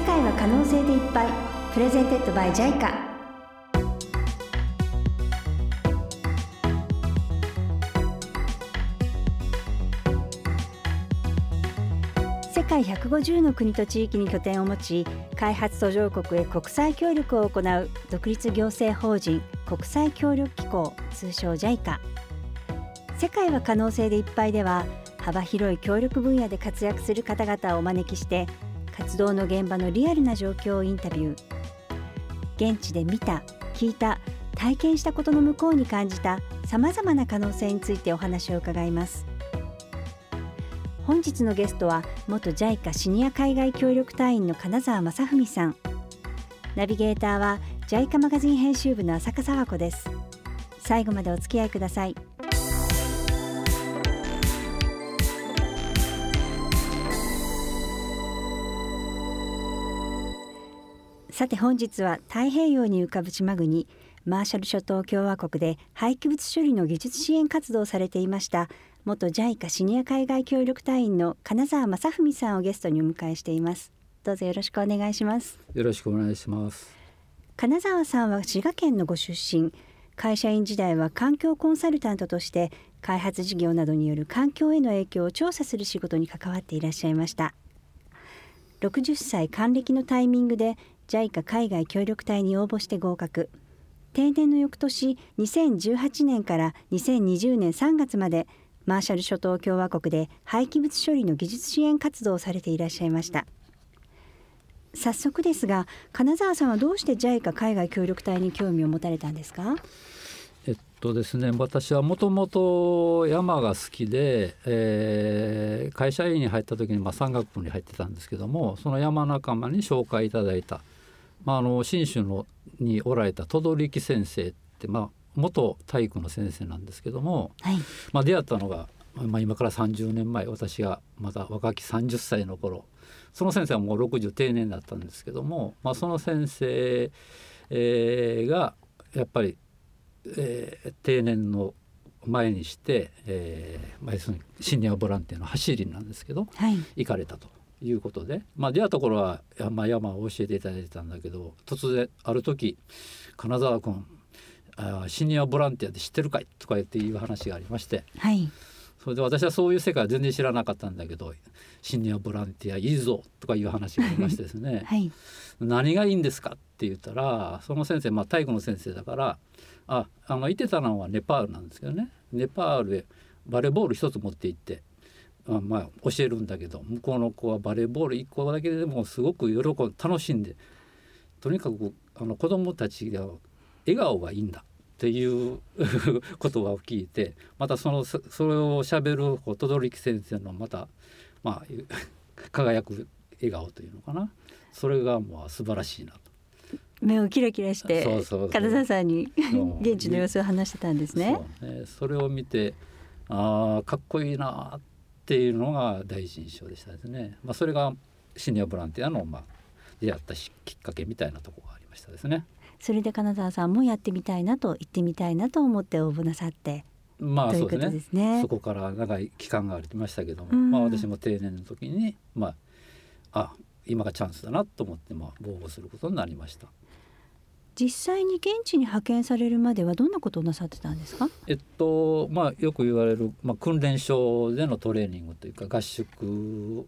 界は可能性でいっぱい。 presented by JICA 世界150の国と地域に拠点を持ち開発途上国へ国際協力を行う独立行政法人国際協力機構通称 JICA 世界は可能性でいっぱいでは幅広い協力分野で活躍する方々をお招きして活動の現場のリアルな状況をインタビュー。現地で見た聞いた体験したことの向こうに感じたさまざまな可能性についてお話を伺います。本日のゲストは元 JICA シニア海外協力隊員の金沢正文さん。ナビゲーターは JICA マガジン編集部の浅香沢子です。最後までお付き合いください。さて本日は太平洋に浮かぶ島国マーシャル諸島共和国で廃棄物処理の技術支援活動をされていました元 JICA シニア海外協力隊員の金沢正文さんをゲストにお迎えしています。どうぞよろしくお願いします。よろしくお願いします。金沢さんは滋賀県のご出身。会社員時代は環境コンサルタントとして開発事業などによる環境への影響を調査する仕事に関わっていらっしゃいました。60歳還暦のタイミングで JICA 海外協力隊に応募して合格。定年の翌年2018年から2020年3月までマーシャル諸島共和国で廃棄物処理の技術支援活動をされていらっしゃいました。早速ですが金沢さんはどうして JICA 海外協力隊に興味を持たれたんですか？えっとですね私はもともと山が好きで、えー、会社員に入った時に、まあ、山岳部に入ってたんですけどもその山仲間に紹介いただいた、まあ、あの信州のにおられた轟力先生って、まあ、元体育の先生なんですけども、はい、まあ、出会ったのが、まあ、今から30年前私がまだ若き30歳の頃その先生はもう60定年だったんですけども、まあ、その先生、えー、がやっぱり、えー、定年の前にして、えーまあ、そのシニアボランティアの走りなんですけど、はい、行かれたということで、まあ、出会った頃は山山を教えていただいてたんだけど突然ある時「金沢君あシニアボランティアで知ってるかい?」とか言っていう話がありまして、はい、それで私はそういう世界は全然知らなかったんだけどシニアボランティアいいぞとかいう話がありましてですね、はい、何がいいんですかって言ったらその先生、まあ、体育の先生だからああのいてたのはネパールなんですけどね。ネパールへバレーボール一つ持って行ってあまあ教えるんだけど向こうの子はバレーボール1個だけでもすごく喜ん楽しんでとにかくあの子どもたちが笑顔がいいんだっていう言葉を聞いてまたそのそれをしゃべる轟先生のまたまあ輝く笑顔というのかなそれがもう素晴らしいなと。目をキラキラして金沢さんに現地の様子を話してたんですね。そねそれを見てああかっこいいなっていうのが第一印象でしたですね。まあ、それがシニアボランティアのまあ出会ったきっかけみたいなところがありましたですね。それで金沢さんもやってみたいなと言ってみたいなと思って応募なさって。まあそうですね、ね、そこから長い期間がありましたけども、まあ、私も定年の時にまああ今がチャンスだなと思ってまあ応募することになりました実際に現地に派遣されるまではどんなことをなさってたんですか？えっとまあよく言われる、まあ、訓練所でのトレーニングというか合宿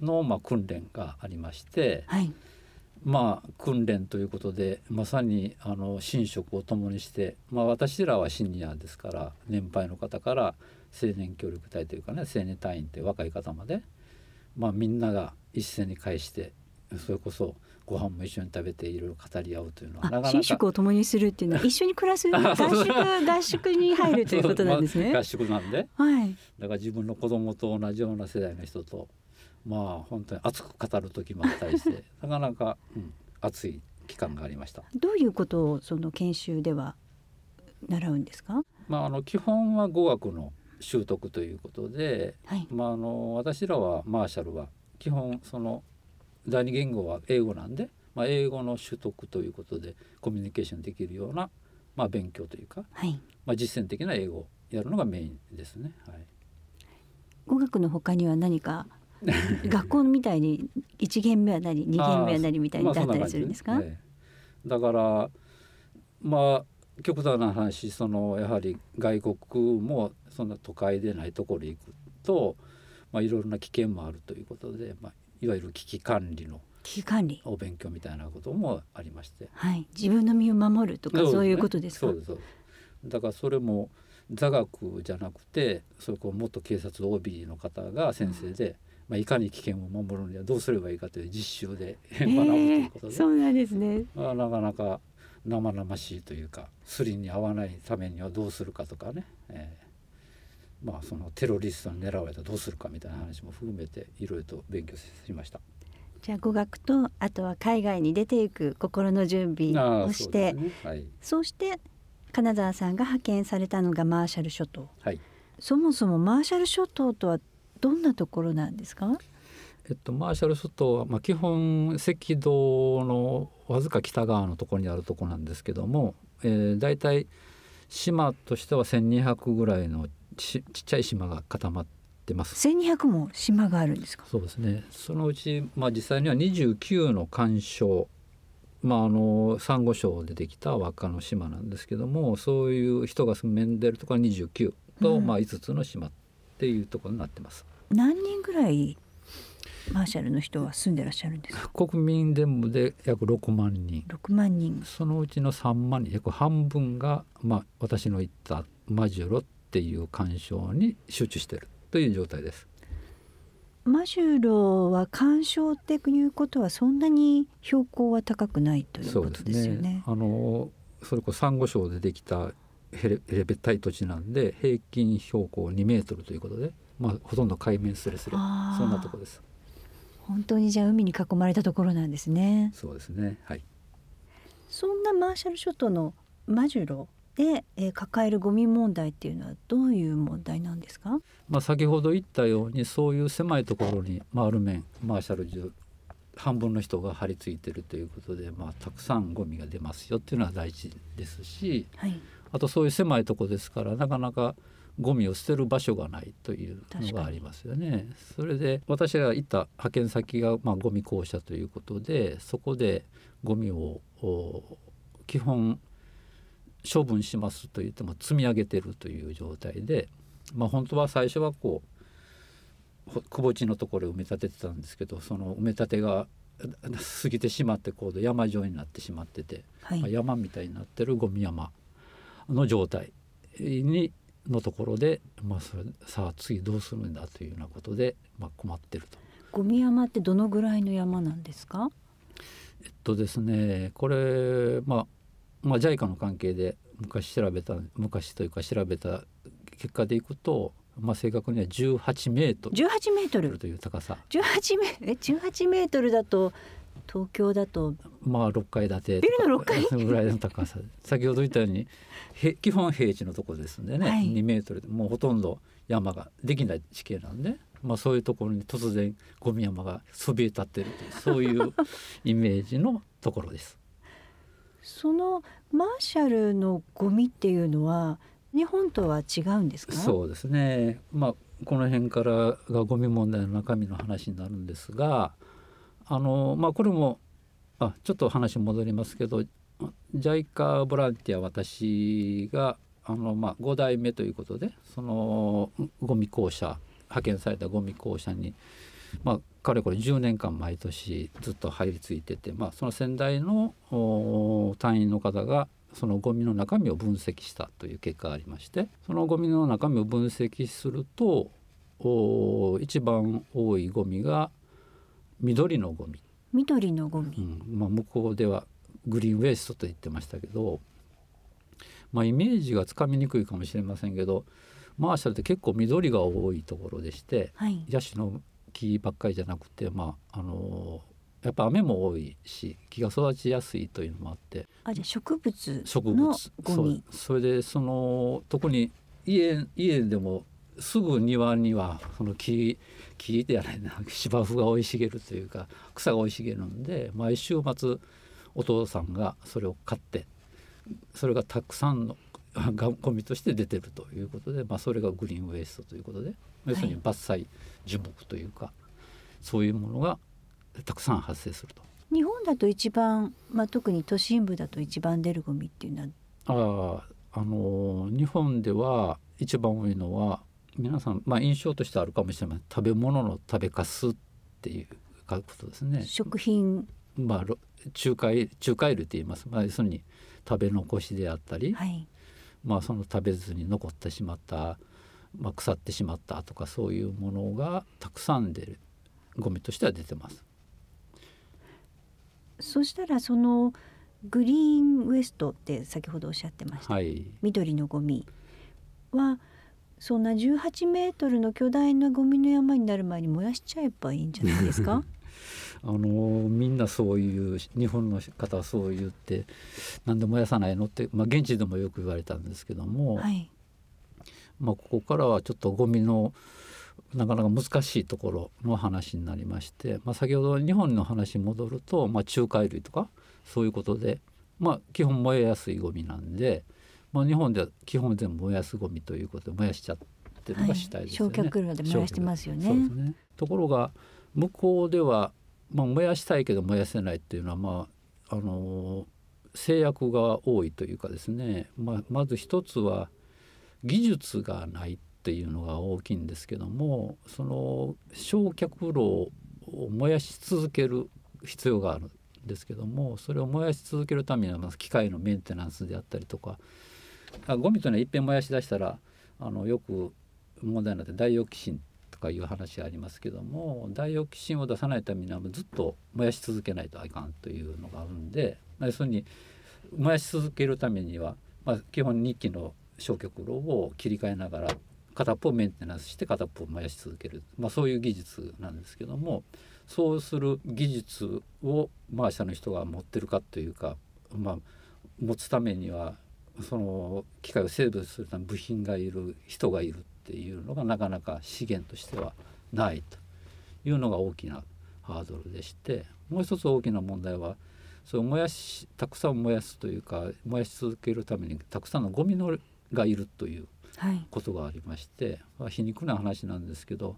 のまあ訓練がありまして、はい、まあ訓練ということでまさにあの寝食を共にして、まあ、私らはシニアですから年配の方から青年協力隊というかね青年隊員という若い方まで、まあ、みんなが一斉に会してそれこそご飯も一緒に食べていろいろ語り合うというのはなかなか寝食を共にするっていうのは 一緒に暮らす合宿合宿に入るということなんですね。合宿なんで、はい、だから自分の子供と同じような世代の人とまあ本当に熱く語る時もあったりして なかなか、うん、熱い期間がありました。どういうことをその研修では習うんですか？まああの基本は語学の習得ということで、はい、まああの私らはマーシャルは基本その第二言語は英語なんで、まあ、英語の習得ということでコミュニケーションできるような、まあ、勉強というか、はい、まあ、実践的な英語をやるのがメインですね。はい、語学の他には何か 学校みたいに一限目は何二限目は何みたいにだったりするんですか、まあそんな感じね。だからまあ極端な話そのやはり外国もそんな都会でないところに行くと、まあ、いろいろな危険もあるということで、まあ、いわゆる危機管理の危機管理。お勉強みたいなこともありまして。はい。自分の身を守るとかそういうことですか？そうですそうです。だからそれも座学じゃなくてそれこう元警察 OB の方が先生で、まあ、いかに危険を守るにはどうすればいいかという実習で 学ぶということで、えーそうなんですね。まあ、なかなか生々しいというかスリに合わないためにはどうするかとかね、えーまあそのテロリストに狙われたらどうするかみたいな話も含めていろいろと勉強しました。じゃあ語学とあとは海外に出ていく心の準備をしてね。はい、そうして金沢さんが派遣されたのがマーシャル諸島はい。そもそもマーシャル諸島とはどんなところなんですか？えっと、マーシャル諸島は、まあ、基本赤道のわずか北側のところにあるところなんですけども、えー、大体島としては1,200ぐらいのちちっちゃい島が固まってます。1200も島があるんですか？そうですね。そのうち、まあ、実際には29の干渉まあ、あのサンゴ礁でできた輪っかの島なんですけどもそういう人が住んでるところは29と、うん。まあ、5つの島っていうところになってます。何人ぐらいマーシャルの人は住んでらっしゃるんですか？国民全部で約6万人。6万人。そのうちの3万人約半分が、まあ、私の言ったマジュロっていう干渉に集中しているという状態です。マジュロは干渉っていうことはそんなに標高は高くないということですよね。あのそれこそサンゴ礁でできたヘレヘレベったい土地なんで平均標高2メートルということで、まあ、ほとんど海面すれすれそんなとこです。本当にじゃあ海に囲まれたところなんですね。そうですねはいそんなマーシャル諸島のマジュロで、えー抱えるゴミ問題っていうのはどういう問題なんですか？まあ、先ほど言ったようにそういう狭いところに回る面マーシャル中半分の人が張り付いてるということで、まあ、たくさんゴミが出ますよっていうのは大事ですしはい。あとそういう狭いとこですからなかなかゴミを捨てる場所がないというのがありますよね。それで私が行った派遣先がまあゴミ公社ということでそこでゴミをお基本処分しますと言っても積み上げてるという状態で、まあ、本当は最初はこうほくぼ地のところを埋め立ててたんですけどその埋め立てが過ぎてしまってこう山状になってしまっててはい。まあ山みたいになってるゴミ山の状態にのところで、まあ、それさあ次どうするんだというようなことで、まあ、困ってると。ゴミ山ってどのぐらいの山なんですか？えっとですねこれ、まあ、まあ JICA の関係で昔調べた昔というか調べた結果でいくと、まあ、正確には18メート18メートル。ルという高さ。18メえ18メートルだと東京だと？まあ6階建てビルの6階？ぐらいの高さ。先ほど言ったようにへ基本平地のところですんでね、はい。2メートル。でもうほとんど山ができない地形なんで、まあ、そういうところに突然ゴミ山がそびえ立ってるというそういうイメージのところです。そのマーシャルのゴミっていうのは日本とは違うんですか？そうですね、まあ、この辺からがゴミ問題の中身の話になるんですがあの、まあ、これもあちょっと話戻りますけど JICA ボランティア私があの、まあ、5代目ということでそのゴミ公社派遣されたゴミ公社に、まあ、かれこれ10年間毎年ずっと入り付いてて、まあ、その先代のお隊員の方がそのゴミの中身を分析したという結果がありましてそのゴミの中身を分析するとお一番多いゴミが緑のゴミ、緑のゴうミ。んまあ、向こうではグリーンウェイストと言ってましたけど、まあ、イメージがつかみにくいかもしれませんけどマーシャルって結構緑が多いところでしてはい。ヤシの木ばっかりじゃなくて、まああのやっぱ雨も多いし木が育ちやすいというのもあって。あじゃあ植物植の物。ゴミ。それでその特に家家でもすぐ庭にはその木木ではないな 芝生が生い茂るというか草が生い茂るんで毎週末お父さんがそれを買ってそれがたくさんの がゴミとして出てるということで、まあ、それがグリーンウェイストということで要するに伐採樹木というか、そういうものがたくさん発生すると。日本だと一番、まあ、特に都心部だと一番出るゴミっていうのはああの日本では一番多いのは皆さん、まあ、印象としてあるかもしれません。食べ物の食べかすっていうことですね。食品。まあ、仲介仲介類って言います、まあ、要するに食べ残しであったり、はい、まあ、その食べずに残ってしまった、まあ、腐ってしまったとかそういうものがたくさん出るゴミとしては出てます。そしたらそのグリーンウエストって先ほどおっしゃってました、はい、緑のゴミはそんな18メートルの巨大なゴミの山になる前に燃やしちゃえばいいんじゃないですか？あのみんなそういう日本の方はそう言って何で燃やさないのって、まあ、現地でもよく言われたんですけども、はい、まあ、ここからはちょっとゴミのなかなか難しいところの話になりまして、まあ、先ほど日本の話に戻ると、まあ、仲介類とかそういうことで、まあ、基本燃えやすいゴミなんで、まあ、日本では基本全部燃やすゴミということで燃やしちゃってるのが主体ですよね。はい、焼却炉で燃やしてますよね。ねところが向こうでは、まあ、燃やしたいけど燃やせないっていうのは、まああの制約が多いというかですね、まあ、まず一つは技術がないっていうのが大きいんですけどもその焼却炉を燃やし続ける必要があるんですけどもそれを燃やし続けるためにはまず機械のメンテナンスであったりとかあゴミというのはいっぺん燃やし出したらあのよく問題になってダイオキシンとかいう話ありますけどもダイオキシンを出さないためにはずっと燃やし続けないといかんというのがあるんで要するに燃やし続けるためには、まあ、基本日記の焼却炉を切り替えながら片っぽメンテナンスして片っぽを燃やし続ける、まあ、そういう技術なんですけどもそうする技術をマーシャの人が持ってるかというか、まあ、持つためにはその機械を整備するために部品がいる人がいるっていうのがなかなか資源としてはないというのが大きなハードルでしてもう一つ大きな問題はそ燃やしたくさん燃やすというか燃やし続けるためにたくさんのゴミのがいるということがありまして、はい、皮肉な話なんですけど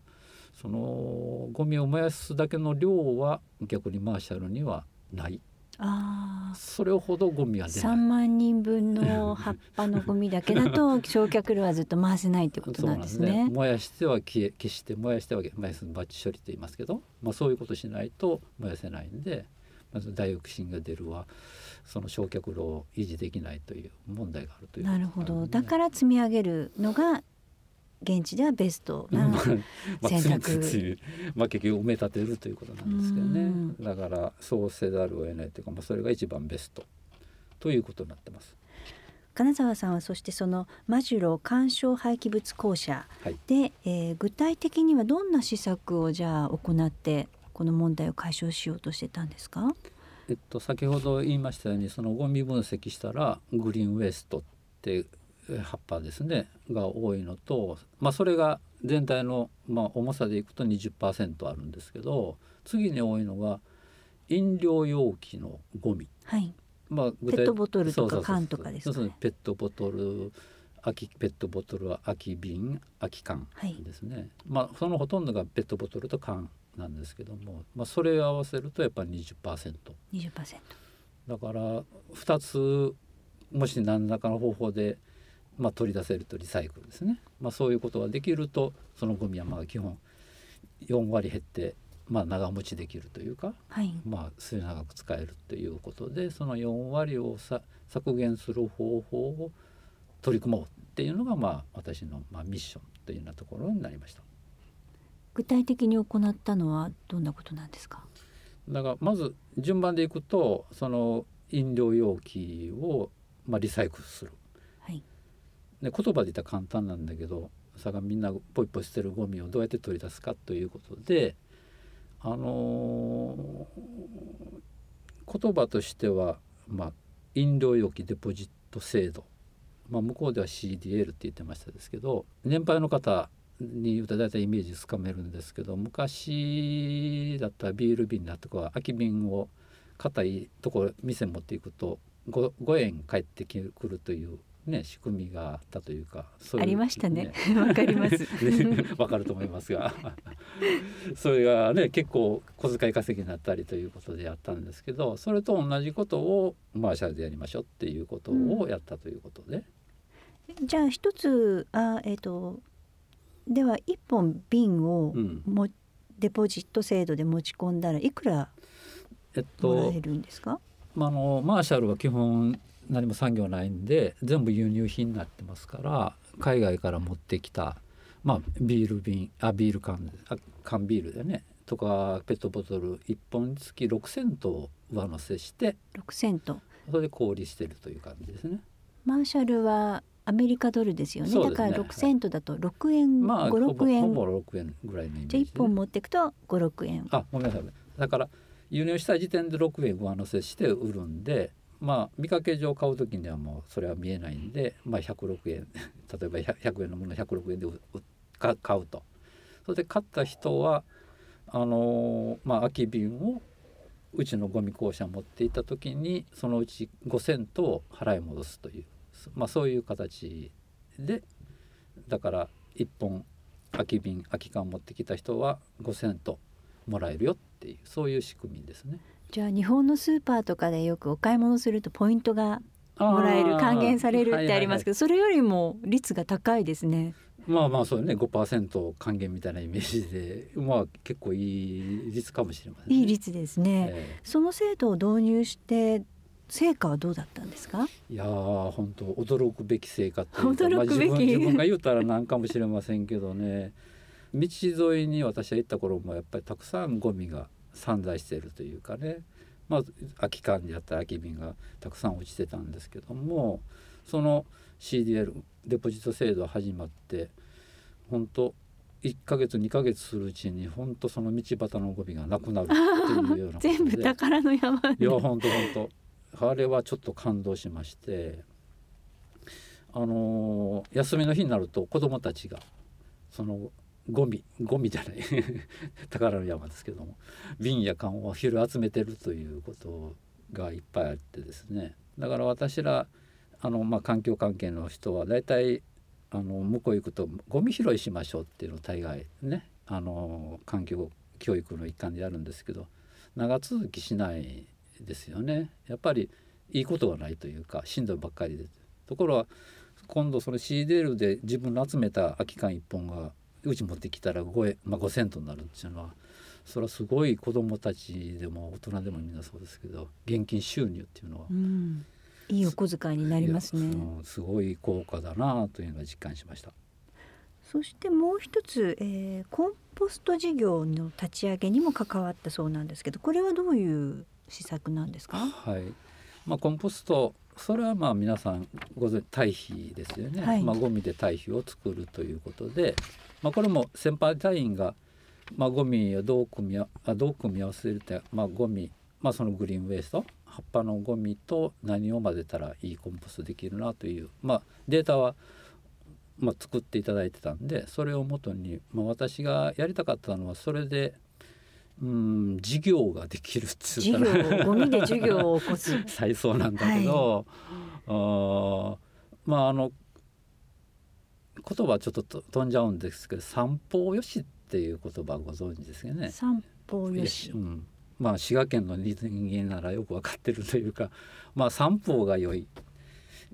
そのゴミを燃やすだけの量は逆にマーシャルにはない。あそれほどゴミは出ない。3万人分の葉っぱのゴミだけだと 焼却炉はずっと回せないってことなんですね。すね。燃やしては消え消して燃やしては燃やすバッチ処理と言いますけど、まあ、そういうことしないと燃やせないんでまずダイオキシンが出るわその焼却炉を維持できないという問題があるという、ね、なるほど。だから積み上げるのが現地ではベストな 選択、まあ、結局埋め立てるということなんですけどね。だからそうせざるを得ないというか、まあ、それが一番ベストということになってます。金沢さんはそしてそのマジュロ干渉廃棄物公社で、はい、えー、具体的にはどんな施策をじゃあ行ってこの問題を解消しようとしてたんですか？えっと、先ほど言いましたようにそのゴミ分析したらグリーンウエストって葉っぱですねが多いのと、まあ、それが全体の、まあ、重さでいくと20%あるんですけど次に多いのが飲料容器のゴミ、はい。まあ、ペットボトルとか缶とかですね。ペットボトル空きペットボトルは空き瓶空き缶ですね、はい、まあ、そのほとんどがペットボトルと缶なんですけども、まあ、それを合わせるとやっぱり 20%, 20%だから2つもし何らかの方法でまあ、取り出せるとリサイクルですね、まあ、そういうことができるとそのゴミはまあ基本4割減って、まあ、長持ちできるというか、はい、まあ、末長く使えるということでその4割をさ削減する方法を取り組もうっていうのが、まあ、私の、まあ、ミッションというようなところになりました。具体的に行ったのはどんなことなんですか？だからまず順番でいくとその飲料容器を、まあ、リサイクルする。で言葉で言ったら簡単なんだけどさがみんなポイポイ捨てるゴミをどうやって取り出すかということであのー、言葉としては、まあ、飲料容器デポジット制度、まあ、向こうでは CDL って言ってましたですけど年配の方に言うと大体イメージつかめるんですけど昔だったらビール瓶だとか空き瓶を硬いとこ店持っていくと 5, 5円返ってくるというね仕組みがあったというかそういう、ありましたね。わかります。わかると思いますが。それがね結構小遣い稼ぎになったりということでやったんですけどそれと同じことをマーシャルでやりましょうっていうことをやったということで、うん、じゃあ一つあえっ、ー、とでは一本瓶をも、うん、デポジット制度で持ち込んだらいくらもらえるんですか、えっとまあ、あのマーシャルは基本何も産業ないんで全部輸入品になってますから海外から持ってきた、まあ、ビール瓶あビール缶あ缶ビールでねとかペットボトル1本につき6セントを上乗せして6セントそれで小売りしてるという感じですね。マーシャルはアメリカドルですよね、ね、だから6セントだと6円、まあ、56円。ほぼ6円ぐらいのね、じゃあ1本持っていくと56円。あごめんなさいだから輸入した時点で6円上乗せして売るんでまあ見かけ上買う時にはもうそれは見えないんで、まあ、106円 例えば 100, 円のものを106円で買うと。それで買った人はあのー、まあ、空き瓶をうちのゴミ公社持っていった時にそのうち5セントを払い戻すという、まあ、そういう形でだから1本空き瓶空き缶持ってきた人は5セントもらえるよっていうそういう仕組みですね。じゃあ日本のスーパーとかでよくお買い物するとポイントがもらえる還元されるってありますけど、それよりも率が高いですね。まあまあそうね5%還元みたいなイメージでまあ結構いい率かもしれません、ね、いい率ですね、えー、その制度を導入して成果はどうだったんですか？いや本当驚くべき成果というかまあ、自分自分が言ったらなんかもしれませんけどね。道沿いに私は行った頃もやっぱりたくさんゴミが散在しているというかね、まあ、空き缶であった空き瓶がたくさん落ちてたんですけどもその CDL デポジット制度始まって本当1か月2か月するうちに本当その道端のゴミがなくなるっていうような 全部宝の山いや本当本当あれはちょっと感動しましてあのー、休みの日になると子どもたちがそのゴミゴミじゃない 宝の山ですけども瓶や缶を拾集めてるということがいっぱいあってですね。だから私らあの、まあ、環境関係の人は大体あの向こう行くとゴミ拾いしましょうっていうのを大概ねあの環境教育の一環でやるんですけど長続きしないですよね。やっぱりいいことがないというかしんどいばっかりで。ところが今度その CDL で自分の集めた空き缶1本がうち持ってきたら 5, まあ、5セントになるっていうのはそれはすごい子どもたちでも大人でもみんなそうですけど現金収入っていうのは、うん、いいお小遣いになりますね。すごい効果だなというのは実感しました。そしてもう一つ、えー、コンポスト事業の立ち上げにも関わったそうなんですけどこれはどういう施策なんですか？はい。まあ、コンポストそれはまあ皆さんご存知堆肥ですよね、はい、まあ、ゴミで堆肥を作るということで、まあ、これも先輩隊員が、まあ、ゴミをどう組みあどう組み合わせるって、まあ、ゴミ、まあ、そのグリーンウェイスト葉っぱのゴミと何を混ぜたらいいコンポストできるなという、まあ、データは、まあ、作っていただいてたんでそれをもとに、まあ、私がやりたかったのはそれでうん授業ができるっつったらゴミで授業を起こす。最そうなんだけど、はい、あまああの言葉ちょっと飛んじゃうんですけど三方よしっていう言葉ご存知ですよね。三方よし、うん、まあ滋賀県の人間ならよく分かってるというか まあ三方が良い。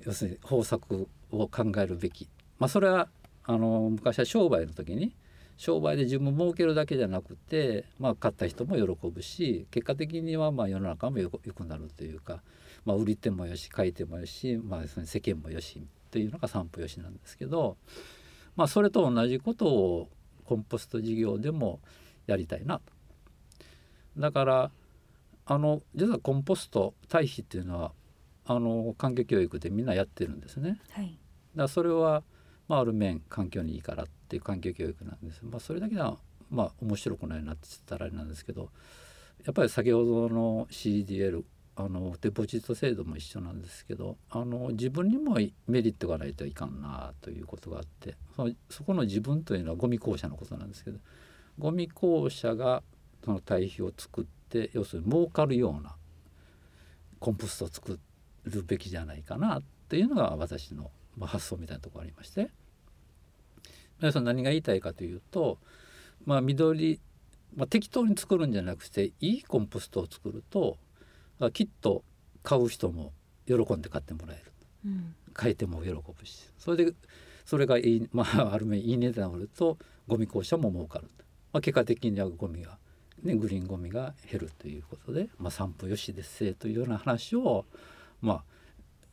要するに方策を考えるべき、まあ、それはあの昔は商売の時に商売で自分儲けるだけじゃなくて、まあ、買った人も喜ぶし結果的にはまあ世の中もよくなるというか、まあ、売り手もよし買い手もよし、まあ、世間もよしというのが散歩よしなんですけど、まあ、それと同じことをコンポスト事業でもやりたいなと。だからあの実はコンポスト堆肥っていうのはあの環境教育でみんなやってるんですね。はい、だそれは、まあ、ある面環境にいいからっていう環境教育なんです。まあ、それだけはまあ面白くないなって言ったらあれなんですけどやっぱり先ほどの CDL あのデポジット制度も一緒なんですけどあの自分にもメリットがないといかんなということがあってそのそこの自分というのはゴミ公社のことなんですけどゴミ公社がその堆肥を作って要するに儲かるようなコンポストを作るべきじゃないかなっていうのが私の、まあ、発想みたいなところありまして。皆さん何が言いたいかというと、まあ、緑、まあ、適当に作るんじゃなくていいコンポストを作るときっと買う人も喜んで買ってもらえる、うん、買えても喜ぶし。それでそれがいい、まあ、ある面いい値段があるとゴミ公社も儲かる、まあ、結果的にはゴミが、ね、グリーンゴミが減るということで、まあ、散歩よしですせというような話を、まあ、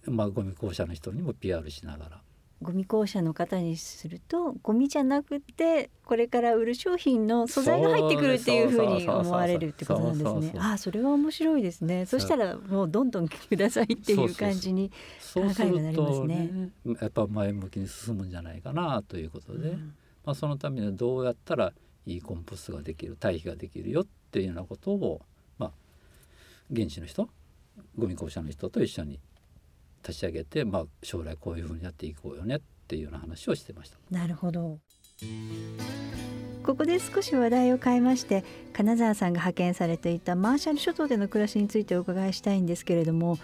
まあゴミ公社の人にも PR しながらゴミ公社の方にするとゴミじゃなくてこれから売る商品の素材が入ってくるっていうふうに思われるってことなんですね。ああそれは面白いですね。そしたらもうどんどんくださいっていう感じに考えがなりますね。やっぱ前向きに進むんじゃないかなということで、うん、まあそのためにはどうやったらいいコンポストができる堆肥ができるよっていうようなことをまあ現地の人ゴミ公社の人と一緒に立ち上げて、まあ、将来こういうふうにやっていこうよねっていうような話をしてました。なるほど。ここで少し話題を変えまして金沢さんが派遣されていたマーシャル諸島での暮らしについてお伺いしたいんですけれども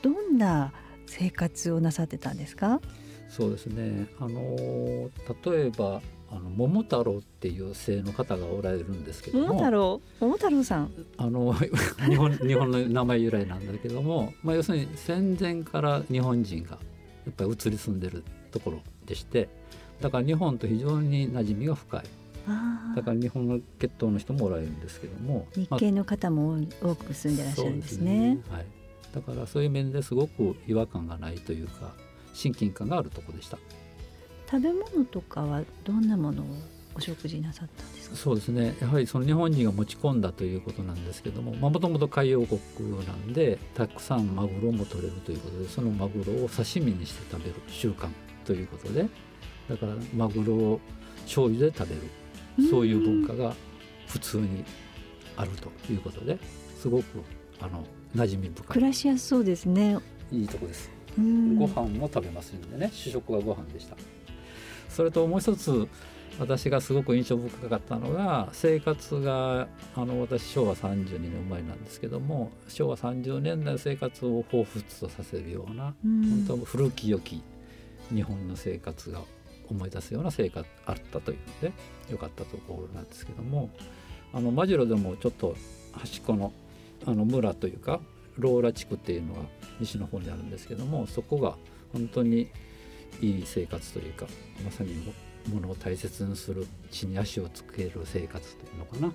どんな生活をなさってたんですか？そうですね。あの例えばあの桃太郎っていう姓の方がおられるんですけども。桃太郎？桃太郎さん。あの 日本日本の名前由来なんだけども、まあ、要するに戦前から日本人がやっぱり移り住んでるところでしてだから日本と非常に馴染みが深い。だから日本の血統の人もおられるんですけども日系の方も多く住んでらっしゃるんですね。まあ、はい、だからそういう面ですごく違和感がないというか親近感があるところでした。食べ物とかはどんなものをお食事なさったんですか？そうですね。やはりその日本人が持ち込んだということなんですけどももともと海洋国なんでたくさんマグロも取れるということでそのマグロを刺身にして食べる習慣ということでだからマグロを醤油で食べるそういう文化が普通にあるということですごくあの馴染み深い。暮らしやすそうですね。いいとこです。ご飯も食べますんでね。主食はご飯でしたそれともう一つ私がすごく印象深かったのが生活があの私昭和32年生まれなんですけども昭和30年代の生活を彷彿とさせるような、うん、本当古き良き日本の生活が思い出すような生活あったというので良かったところなんですけどもあのマジロでもちょっと端っこのあの村というかローラ地区っていうのが西の方にあるんですけどもそこが本当にいい生活というかまさにものを大切にする地に足をつける生活というのかな、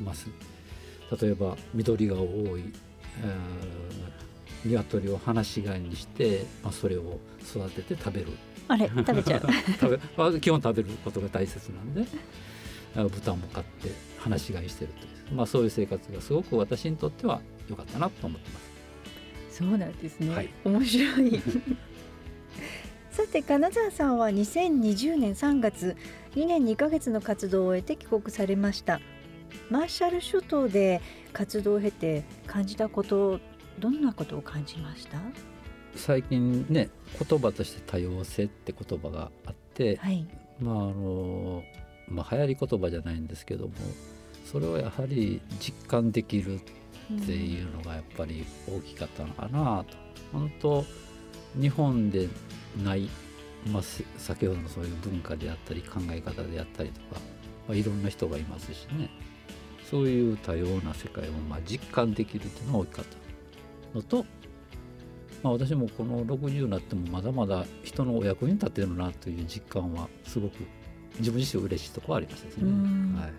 まあ、例えば緑が多い、えー、鶏を放し飼いにして、まあ、それを育てて食べる。あれ食べちゃう？食べ基本食べることが大切なんで豚も飼って放し飼いしてるという、まあ、そういう生活がすごく私にとっては良かったなと思ってます。そうなんですね、はい、面白い さて金沢さんは2020年3月2年2ヶ月の活動を終えて帰国されました。マーシャル諸島で活動を経て感じたことどんなことを感じました？最近ね言葉として多様性って言葉があって、はい、まああのまあ流行り言葉じゃないんですけどもそれをやはり実感できるっていうのがやっぱり大きかったのかなと。本当日本でない、まあ、先ほどのそういう文化であったり考え方であったりとか、まあ、いろんな人がいますしね。そういう多様な世界をまあ実感できるっていうのが大きかったのと、まあ、私もこの60になってもまだまだ人のお役に立ってるなという実感はすごく自分自身嬉しいところはありましたですね。はい。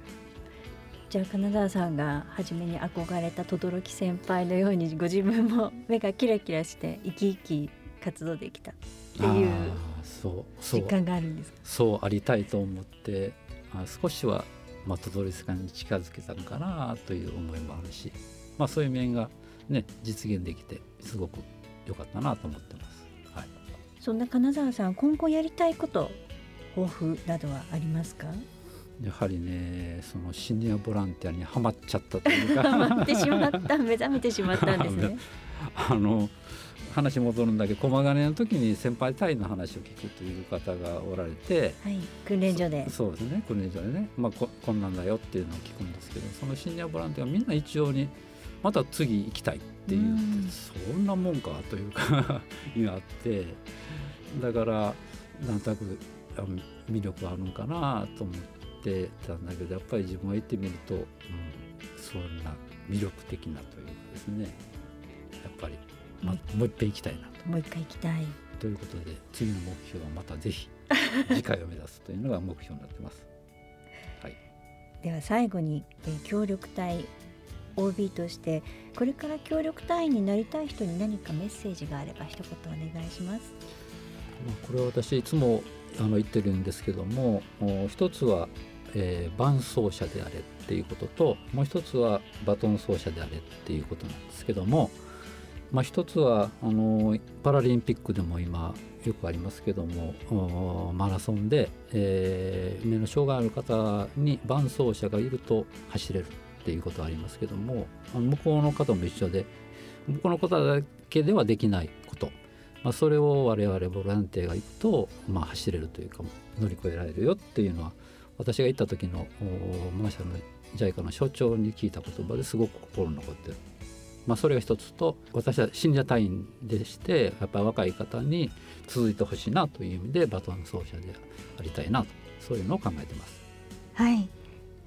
じゃあ金沢さんが初めに憧れた轟先輩のようにご自分も目がキラキラして生き生き活動できたっていう実感があるんですそうありたいと思ってあ少しはまあ轟さんに近づけたのかなという思いもあるし、まあ、そういう面がね実現できてすごく良かったなと思ってます。はい、そんな金沢さん今後やりたいこと抱負などはありますか？やはりねそのシニアボランティアにはまっちゃったというか。はまってしまった目覚めてしまったんですね。あの話戻るんだけど駒ヶ根の時に先輩隊員の話を聞くという方がおられて、はい、訓練所で。そうですね訓練所でね、まあ、ここんなんだよっていうのを聞くんですけどそのシニアボランティアはみんな一様にまた次行きたいっていうそんなもんかというか意 があって。だからなんとなく魅力あるんかなと思ってたんだけどやっぱり自分が行ってみると、うん、そんな魅力的なというかですねやっぱり、ま、もう一回行きたいなと。もう一回行きたいということで次の目標はまたぜひ 次回を目指すというのが目標になってます。はい、では最後に、えー、協力隊 OB としてこれから協力隊員になりたい人に何かメッセージがあれば一言お願いします。これは私いつもあの言ってるんですけども一つは、えー、伴走者であれっていうことともう一つはバトン走者であれっていうことなんですけどもまあ、一つはあのパラリンピックでも今よくありますけどもマラソンで、えー、目の障害ある方に伴走者がいると走れるっていうことはありますけども向こうの方も一緒で向こうの方だけではできないこと、まあ、それを我々ボランティアが行くと、まあ、走れるというか乗り越えられるよっていうのは私が行った時のマーシャルの JICA の所長に聞いた言葉ですごく心に残ってる。まあ、それが一つと私は信者隊員でしてやっぱり若い方に続いてほしいなという意味でバトン奏者でありたいなと。そういうのを考えてます。はい。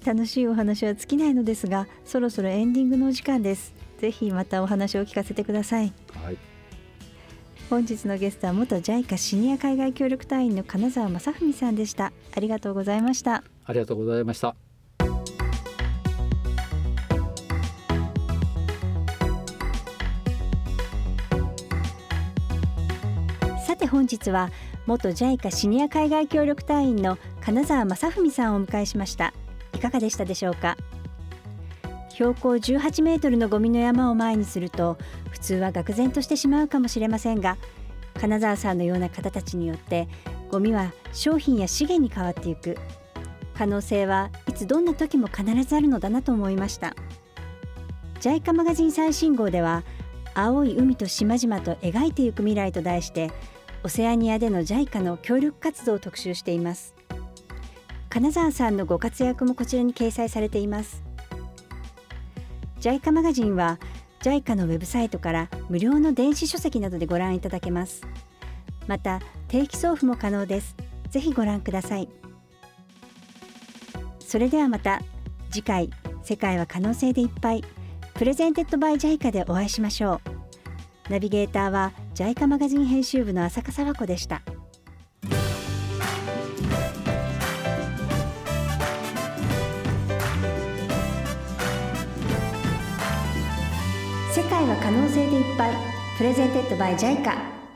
楽しいお話は尽きないのですがそろそろエンディングのお時間です。ぜひまたお話を聞かせてください、はい、本日のゲストは元 JICA シニア海外協力隊員の金沢正文さんでした。ありがとうございました。ありがとうございました。て本日は元 JICA シニア海外協力隊員の金沢正文さんをお迎えしました。いかがでしたでしょうか？標高18メートルのゴミの山を前にすると普通は愕然としてしまうかもしれませんが金沢さんのような方たちによってゴミは商品や資源に変わっていく。可能性はいつどんな時も必ずあるのだなと思いました。JICA マガジン最新号では青い海と島々と描いていく未来と題してオセアニアでの JICA の協力活動を特集しています。金沢さんのご活躍もこちらに掲載されています。JICA マガジンは JICA のウェブサイトから無料の電子書籍などでご覧いただけます。また定期送付も可能です。ぜひご覧ください。それではまた次回世界は可能性でいっぱい。 presented by JICA でお会いしましょう。ナビゲーターは JICA マガジン編集部の浅香沢子でした。ットバイ JICA